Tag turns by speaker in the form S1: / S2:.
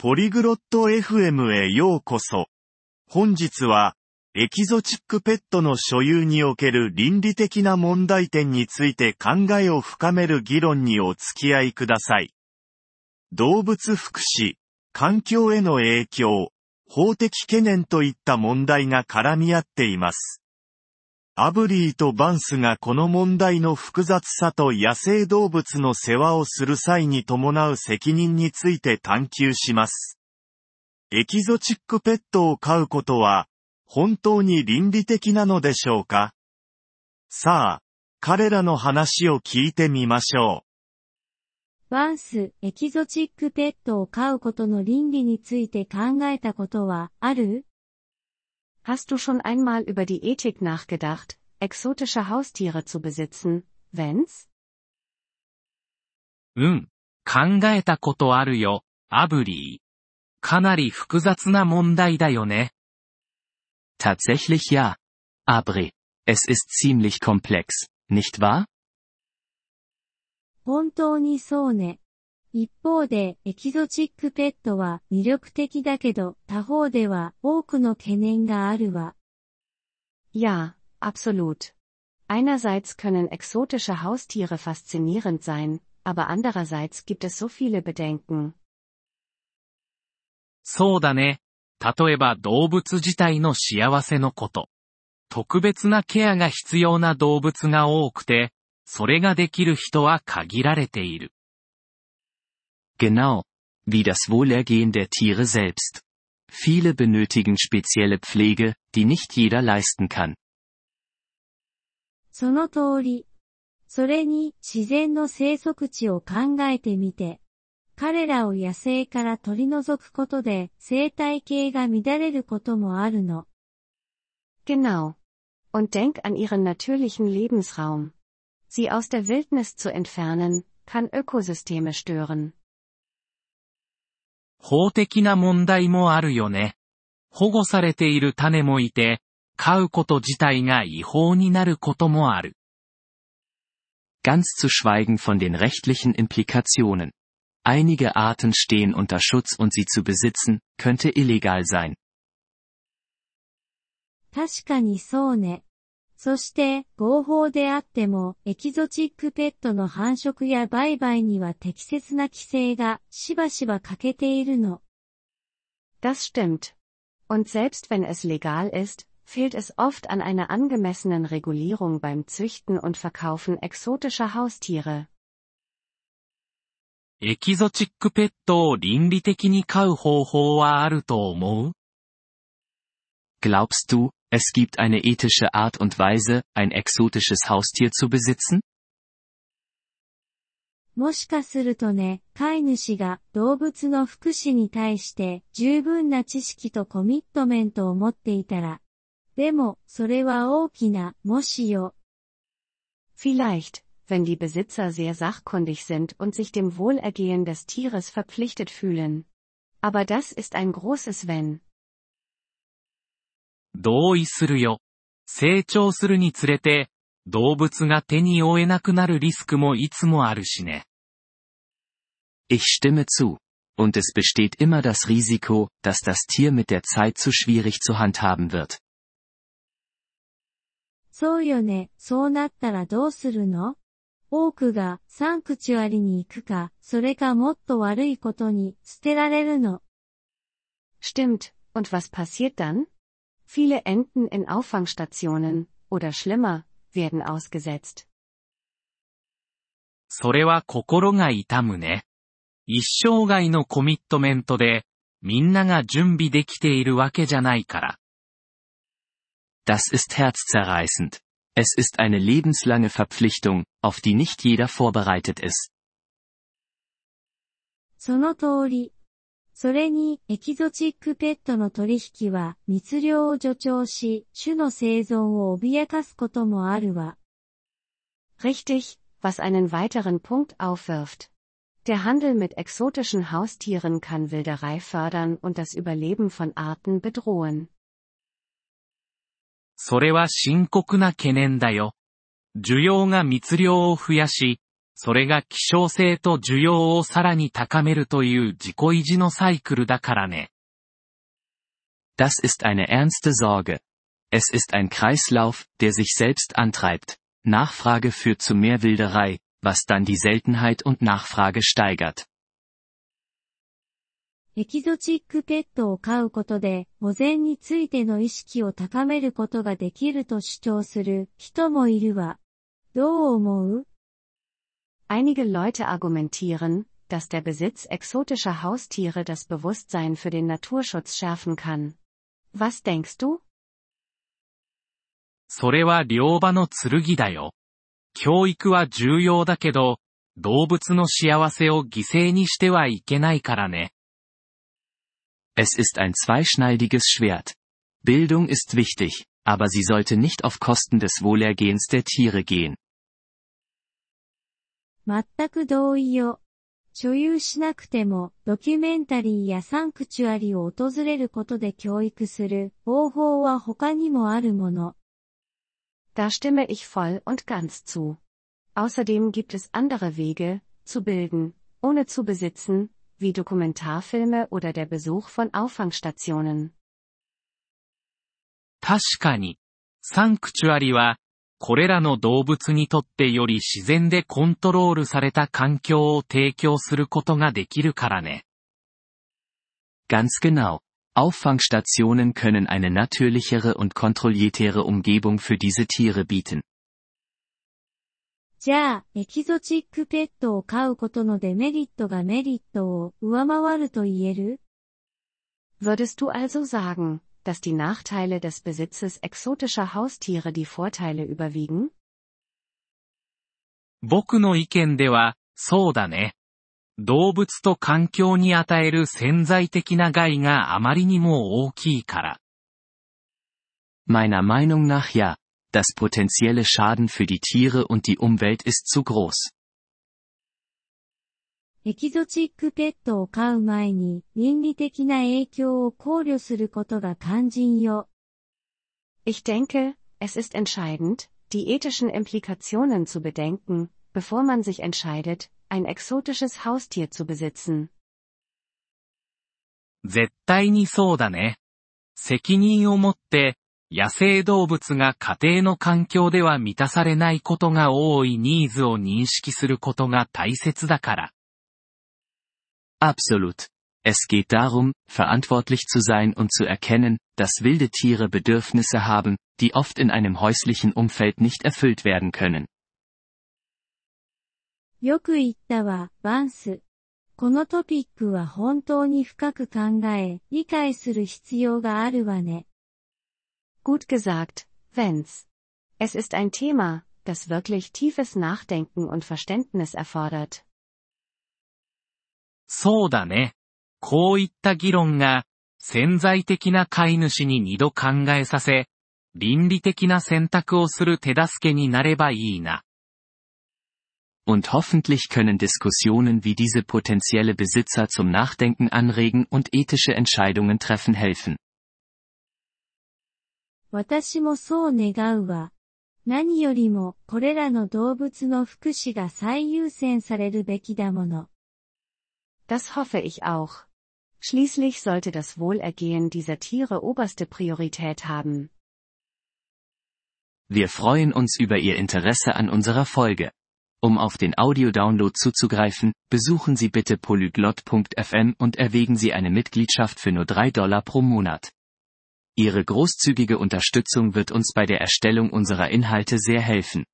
S1: ポリグロット FM へようこそ。本日は、エキゾチックペットの所有における倫理的な問題点について考えを深める議論にお付き合いください。動物福祉、環境への影響、法的懸念といった問題が絡み合っています。アブリーとバンスがこの問題の複雑さと野生動物の世話をする際に伴う責任について探求します。エキゾチックペットを飼うことは、本当に倫理的なのでしょうか？さあ、彼らの話を聞いてみましょ
S2: う。バンス、エキゾチックペットを飼うことの倫理について考えたことはある？
S3: Hast du schon einmal über die Ethik nachgedacht, exotische Haustiere zu besitzen, wenn's?
S4: うん、考えたことあるよ、アブリー。かなり複雑な問題だよね。
S5: Tatsächlich ja. Abri. Es ist ziemlich komplex, nicht wahr?
S2: 本当にそうね。 一方で、エキゾチックペットは魅力的だけど、他方では多くの懸念があるわ。
S3: Ja, absolut. Einerseits können exotische Haustiere faszinierend sein, aber andererseits gibt es so viele Bedenken.
S4: そうだね。例えば動物自体の幸せのこと。特別なケアが必要な動物が多くて、それができる人は限られている。
S5: Genau. Wie das Wohlergehen der Tiere selbst. Viele benötigen spezielle Pflege, die nicht jeder leisten kann.
S2: その通り。それに自然の生息地を考えてみて、彼らを野生から取り除くことで生態系が乱れることもあるの。
S3: Genau. Und denk an ihren natürlichen Lebensraum. Sie aus der Wildnis zu entfernen, kann Ökosysteme stören.
S4: 法的な問題もあるよね。保護されている種もいて、飼うこと自体が違法になることもある。
S5: Ganz zu schweigen von den rechtlichen Implikationen. Einige Arten stehen unter Schutz und sie zu besitzen, könnte illegal sein.
S2: 確かにそうね。そして、合法であっても、エキゾチックペットの繁殖や売買には適切な規制がしばしば欠けているの。
S3: Das stimmt. Und selbst wenn es legal ist, fehlt es oft an einer angemessenen Regulierung beim Züchten und Verkaufen exotischer Haustiere.
S4: エキゾチックペットを倫理的に飼う方法はあると思う
S5: Glaubst du, Es gibt eine ethische Art und Weise, ein exotisches Haustier zu besitzen?
S2: もしかするとね、飼い主が動物の福祉に対して十分な知識とコミットメントを持っていたら。でも、それは大きな、もしよ。
S3: Vielleicht, wenn die Besitzer sehr sachkundig sind und sich dem Wohlergehen des Tieres verpflichtet fühlen. Aber das ist ein großes Wenn.
S4: 同意するよ。成長するにつれて、動物が手に負えなくなるリスクもいつもあるしね。
S5: Ich stimme zu. Und es besteht immer das Risiko, dass das Tier mit der Zeit zu schwierig zu handhaben wird.
S2: そうよね。そうなったらどうするの多くがサンクチュアリに行くか、それかもっと悪いことに捨てられるの。
S3: Stimmt. Und was passiert dann? Viele enden in Auffangstationen, oder schlimmer, werden ausgesetzt.
S4: それは心が痛むね。一生涯のコミットメントで、みんなが準備できているわけじゃないから。
S5: Das ist herzzerreißend. Es ist eine lebenslange Verpflichtung, auf die nicht jeder vorbereitet ist.
S2: その通り。 それに、エキゾチックペットの取引は密漁を助長し、種の生存を脅かすこともあるわ。
S3: Richtig, was einen weiteren Punkt aufwirft. Der Handel mit exotischen Haustieren kann Wilderei fördern und das Überleben von Arten bedrohen.
S4: それは深刻な懸念だよ。需要が密漁を増やし、それが希少性と需要をさらに高めるという自己維持のサイクルだからね。
S5: Das ist eine ernste Sorge. Es ist ein Kreislauf, der sich selbst antreibt. Nachfrage führt zu mehr Wilderei, was dann die Seltenheit und Nachfrage steigert.
S2: エキゾチックペットを飼うことで、保全についての意識を高めることができると主張する人もいるわ。どう思う
S3: Einige Leute argumentieren, dass der Besitz exotischer Haustiere das Bewusstsein für den Naturschutz schärfen kann. Was denkst du?
S4: それは両場の剣だよ。教育は重要だけど、動物の幸せを犠牲にしてはいけないからね。
S5: Es ist ein zweischneidiges Schwert. Bildung ist wichtig, aber sie sollte nicht auf Kosten des Wohlergehens der Tiere gehen.
S2: 全く同意よ。所有しなくても、ドキュメンタリーやサンクチュアリを訪れることで教育する方法は他にもあるもの。
S3: Da stimme ich voll und ganz zu. Außerdem gibt es andere Wege, zu bilden, ohne zu besitzen, wie Dokumentarfilme oder der Besuch von Auffangstationen.
S4: 確かに、サンクチュアリは、これらの動物にとってより自然でコントロールされた環境を提供することができるからね。
S5: Ganz genau. Auffangstationen können eine natürlichere und kontrolliertere Umgebung für diese Tiere bieten.
S2: じゃあ、エキゾチックペットを飼うことのデメリットがメリットを上回ると言える
S3: Würdest du also sagen, dass die Nachteile des Besitzes exotischer Haustiere die Vorteile überwiegen?
S4: 僕の意見では、そうだね。動物と環境に与える潜在的な害があまりにも大きいから。
S5: Meiner Meinung nach ja. Das potenzielle Schaden für die Tiere und die Umwelt ist zu groß.
S2: エキゾチックペットを飼う前に倫理的な影響を考慮することが肝心よ。
S3: Ich denke, es ist entscheidend, die ethischen Implikationen zu bedenken, bevor man sich entscheidet, ein exotisches Haustier zu besitzen.
S4: 絶対にそうだね。責任を持って、野生動物が家庭の環境では満たされないことが多いニーズを認識することが大切だから。
S5: Absolut. Es geht darum, verantwortlich zu sein und zu erkennen, dass wilde Tiere Bedürfnisse haben, die oft in einem häuslichen Umfeld nicht erfüllt werden können.
S2: よく言ったわ、バンス。このトピックは本当に深く考え、理解する必要があるわね。
S3: Gut gesagt, Vance. Es ist ein Thema, das wirklich tiefes Nachdenken und Verständnis erfordert.
S4: そうだね。こういった議論が、潜在的な飼い主に二度考えさせ、倫理的な選択をする手助けになればいいな。
S5: Und hoffentlich können Diskussionen wie diese potenzielle Besitzer zum Nachdenken anregen und ethische Entscheidungen treffen helfen.
S2: 私もそう願うわ。何よりも、これらの動物の福祉が最優先されるべきだもの。
S3: Das hoffe ich auch. Schließlich sollte das Wohlergehen dieser Tiere oberste Priorität haben.
S5: Wir freuen uns über Ihr Interesse an unserer Folge. Um auf den Audiodownload zuzugreifen, besuchen Sie bitte polyglot.fm und erwägen Sie eine Mitgliedschaft für nur 3 Dollar pro Monat. Ihre großzügige Unterstützung wird uns bei der Erstellung unserer Inhalte sehr helfen.